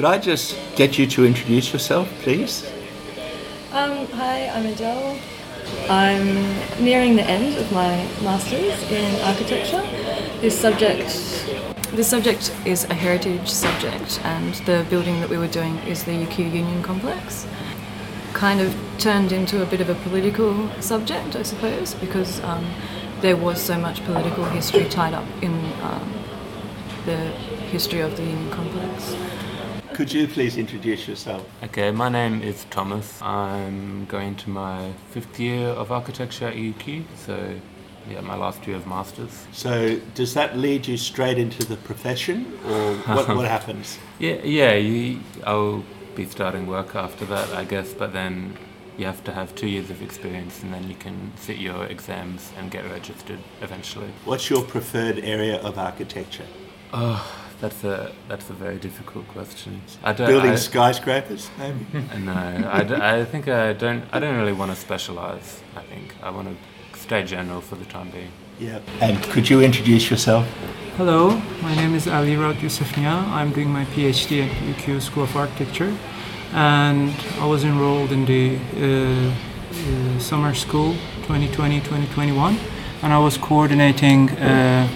could I just get you to introduce yourself, please? Um, hi, I'm Adele. I'm nearing the end of my master's in architecture. This subject, this subject is a heritage subject, and the building that we were doing is the UQ Union Complex. Kind of turned into a bit of a political subject, I suppose, because um, there was so much political history tied up in um, the history of the Union Complex. Could you please introduce yourself? Okay, my name is Thomas. I'm going to my fifth year of architecture at UQ, so yeah, my last year of masters. So, does that lead you straight into the profession, or what, what happens? Yeah, yeah, you, I'll be starting work after that, I guess, but then you have to have two years of experience and then you can sit your exams and get registered eventually. What's your preferred area of architecture? Oh, that's a that's a very difficult question. I don't, Building I, skyscrapers, maybe. No, I, I think I don't. I don't really want to specialize. I think I want to stay general for the time being. Yeah. And could you introduce yourself? Hello, my name is Ali Rad Yousefnia. I'm doing my PhD at UQ School of Architecture, and I was enrolled in the uh, uh, summer school 2020-2021, and I was coordinating. Uh,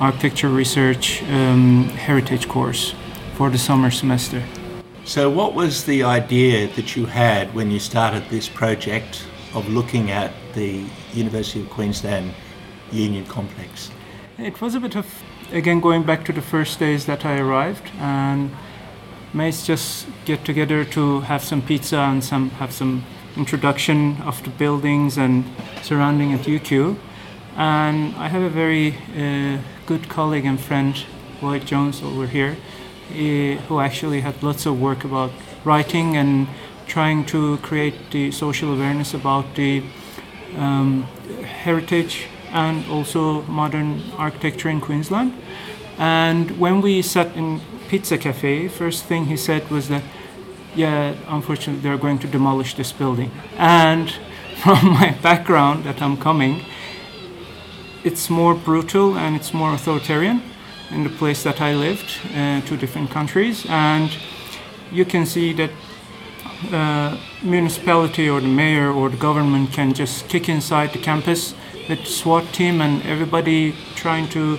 architecture research um, heritage course for the summer semester. So, what was the idea that you had when you started this project of looking at the University of Queensland Union Complex? It was a bit of, again, going back to the first days that I arrived, and mates just get together to have some pizza and some have some introduction of the buildings and surrounding at UQ. And I have a very uh, good colleague and friend, Lloyd Jones, over here, uh, who actually had lots of work about writing and trying to create the social awareness about the um, heritage and also modern architecture in Queensland. And when we sat in Pizza Cafe, first thing he said was that, yeah, unfortunately, they're going to demolish this building. And from my background that I'm coming, it's more brutal and it's more authoritarian in the place that I lived, uh, two different countries, and you can see that the municipality or the mayor or the government can just kick inside the campus with SWAT team and everybody trying to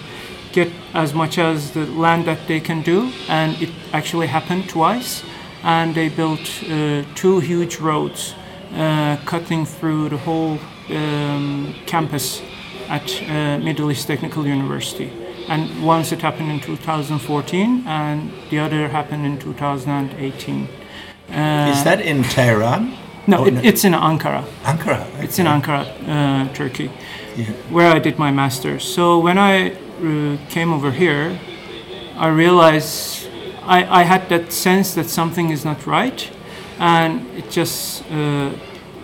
get as much as the land that they can do, and it actually happened twice. And they built uh, two huge roads uh, cutting through the whole um, campus at uh, Middle East Technical University. And once it happened in 2014, and the other happened in 2018. Uh, Is that in Tehran? No, it, it's in Ankara. Ankara. Okay. It's in Ankara, uh, Turkey, yeah. where I did my master's. So when I uh, came over here, I realized I, I had that sense that something is not right, and it just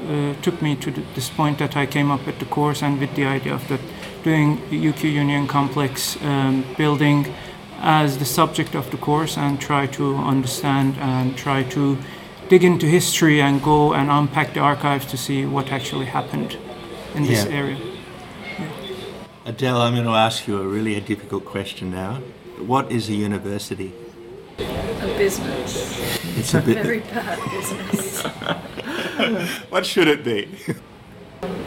uh, took me to this point that I came up with the course and with the idea of that doing UQ Union Complex um, building as the subject of the course and try to understand and try to dig into history and go and unpack the archives to see what actually happened in this yeah. area. Yeah. Adele, I'm going to ask you a really a difficult question now. What is a university? A business. It's a, a very bad business. what should it be?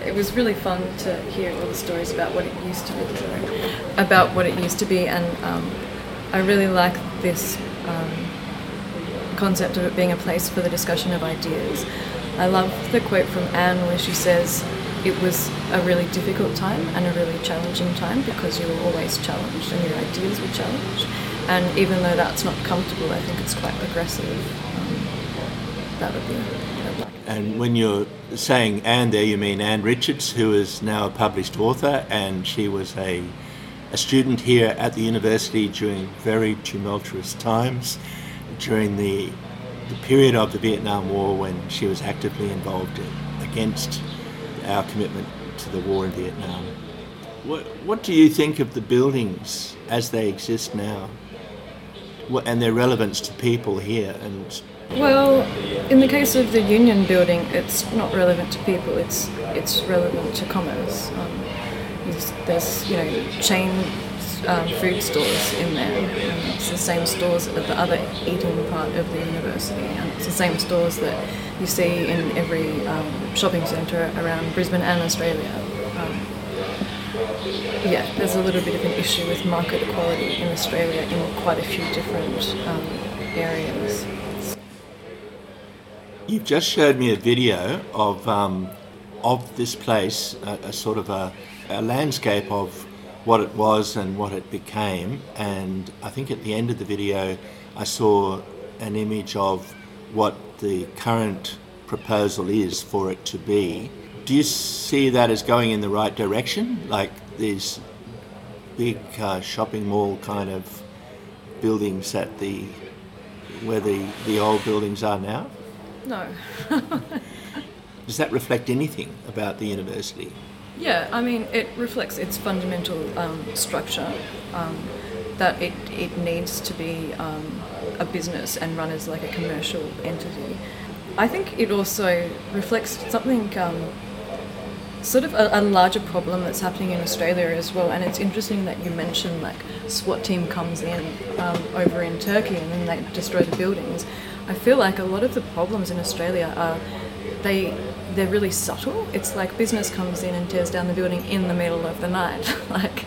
It was really fun to hear all the stories about what it used to be, sorry, about what it used to be, and um, I really like this um, concept of it being a place for the discussion of ideas. I love the quote from Anne where she says, it was a really difficult time and a really challenging time because you were always challenged and your ideas were challenged. And even though that's not comfortable, I think it's quite progressive. Um, that would be and when you're saying Anne there, you mean Anne Richards, who is now a published author, and she was a, a student here at the university during very tumultuous times, during the, the period of the Vietnam War when she was actively involved in, against our commitment to the war in Vietnam. What, what do you think of the buildings as they exist now? And their relevance to people here and well, in the case of the union building, it's not relevant to people. It's it's relevant to commerce. Um, there's you know chain um, food stores in there. And it's the same stores at the other eating part of the university, and it's the same stores that you see in every um, shopping centre around Brisbane and Australia. Yeah, there's a little bit of an issue with market equality in Australia in quite a few different um, areas. You've just showed me a video of um, of this place, a, a sort of a, a, landscape of what it was and what it became. And I think at the end of the video, I saw an image of what the current proposal is for it to be. Do you see that as going in the right direction? Like these big uh, shopping mall kind of buildings at the where the, the old buildings are now? No. Does that reflect anything about the university? Yeah, I mean, it reflects its fundamental um, structure um, that it, it needs to be um, a business and run as like a commercial entity. I think it also reflects something um, sort of a, a, larger problem that's happening in Australia as well. And it's interesting that you mentioned like SWAT team comes in um, over in Turkey and then they destroy the buildings. I feel like a lot of the problems in Australia are they they're really subtle. It's like business comes in and tears down the building in the middle of the night. like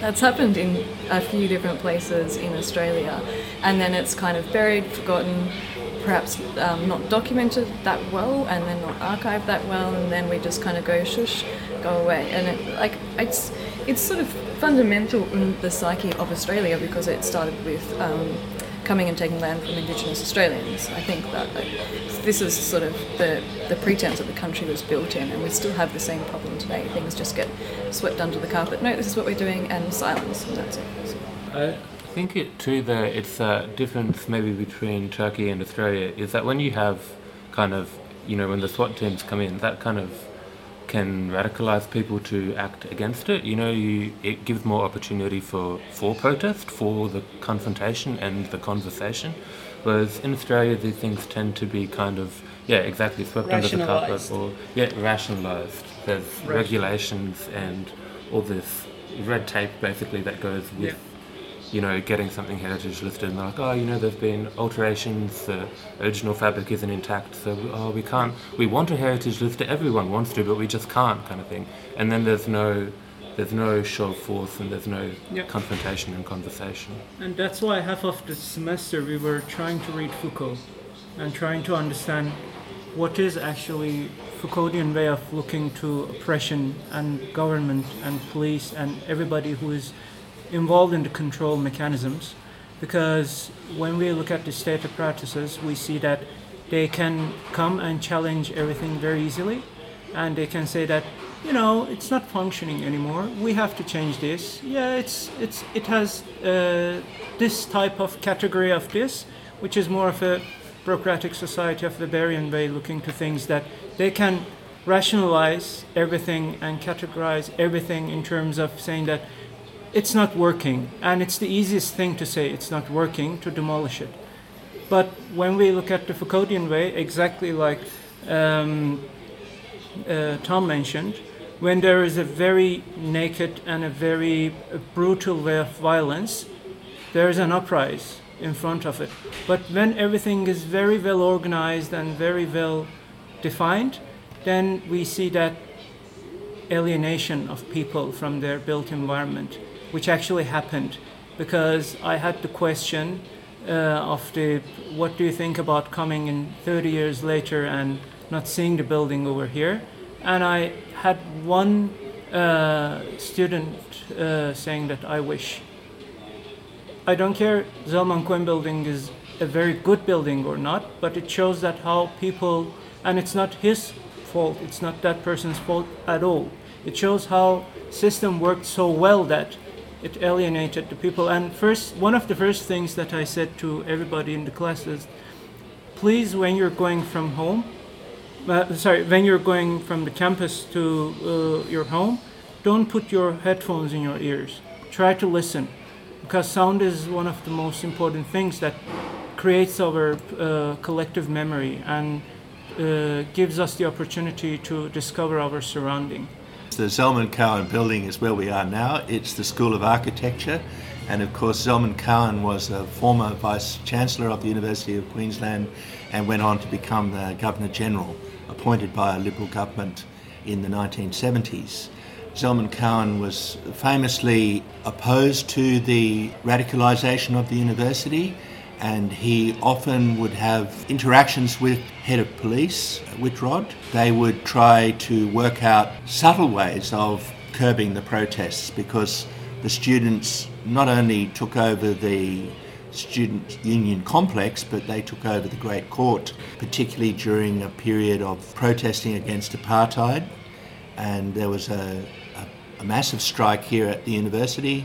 that's happened in a few different places in Australia, and then it's kind of buried, forgotten perhaps um, not documented that well and then not archived that well and then we just kind of go shush go away and it, like it's it's sort of fundamental in the psyche of Australia because it started with um, coming and taking land from Indigenous Australians. I think that like, this is sort of the, the pretense that the country was built in, and we still have the same problem today. Things just get swept under the carpet. No, this is what we're doing, and silence, and that's it. I think it too. The it's a difference maybe between Turkey and Australia is that when you have kind of you know when the SWAT teams come in, that kind of can radicalize people to act against it. You know, you, it gives more opportunity for for protest, for the confrontation and the conversation. Whereas in Australia, these things tend to be kind of yeah, exactly swept under the carpet or yeah, rationalized. There's regulations and all this red tape basically that goes with. Yeah you know, getting something heritage listed and they're like, oh, you know, there's been alterations, the original fabric isn't intact, so oh, we can't, we want a heritage list, everyone wants to, but we just can't, kind of thing. And then there's no, there's no show of force and there's no confrontation and conversation. And that's why half of the semester we were trying to read Foucault and trying to understand what is actually Foucauldian way of looking to oppression and government and police and everybody who is involved in the control mechanisms because when we look at the state of practices, we see that they can come and challenge everything very easily. And they can say that you know it's not functioning anymore. We have to change this. Yeah it's it's it has uh, this type of category of this which is more of a bureaucratic society of the Weberian way looking to things that they can rationalize everything and categorize everything in terms of saying that it's not working. And it's the easiest thing to say it's not working to demolish it. But when we look at the Foucauldian way, exactly like um, uh, Tom mentioned, when there is a very naked and a very brutal way of violence, there is an uprising in front of it. But when everything is very well organized and very well defined, then we see that alienation of people from their built environment which actually happened because I had the question uh, of the what do you think about coming in 30 years later and not seeing the building over here? And I had one uh, student uh, saying that I wish. I don't care Zelman Cowen building is a very good building or not but it shows that how people and it's not his fault it's not that person's fault at all. It shows how system worked so well that it alienated the people. And first, one of the first things that I said to everybody in the class is, please, when you're going from home, uh, sorry, when you're going from the campus to uh, your home, don't put your headphones in your ears. Try to listen, because sound is one of the most important things that creates our uh, collective memory and uh, gives us the opportunity to discover our surrounding. The Zelman Cowen building is where we are now. It's the School of Architecture. And of course, Zelman Cowen was a former Vice Chancellor of the University of Queensland and went on to become the Governor General, appointed by a Liberal government in the 1970s. Zelman Cowen was famously opposed to the radicalisation of the university and he often would have interactions with head of police Whitrod. They would try to work out subtle ways of curbing the protests because the students not only took over the student union complex, but they took over the Great Court, particularly during a period of protesting against apartheid. And there was a, a, a massive strike here at the university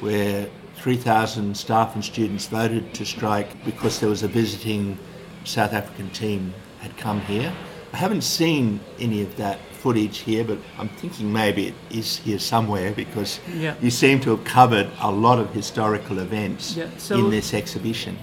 where 3,000 staff and students voted to strike because there was a visiting South African team had come here. I haven't seen any of that footage here, but I'm thinking maybe it is here somewhere because Yeah. you seem to have covered a lot of historical events Yeah, so- in this exhibition.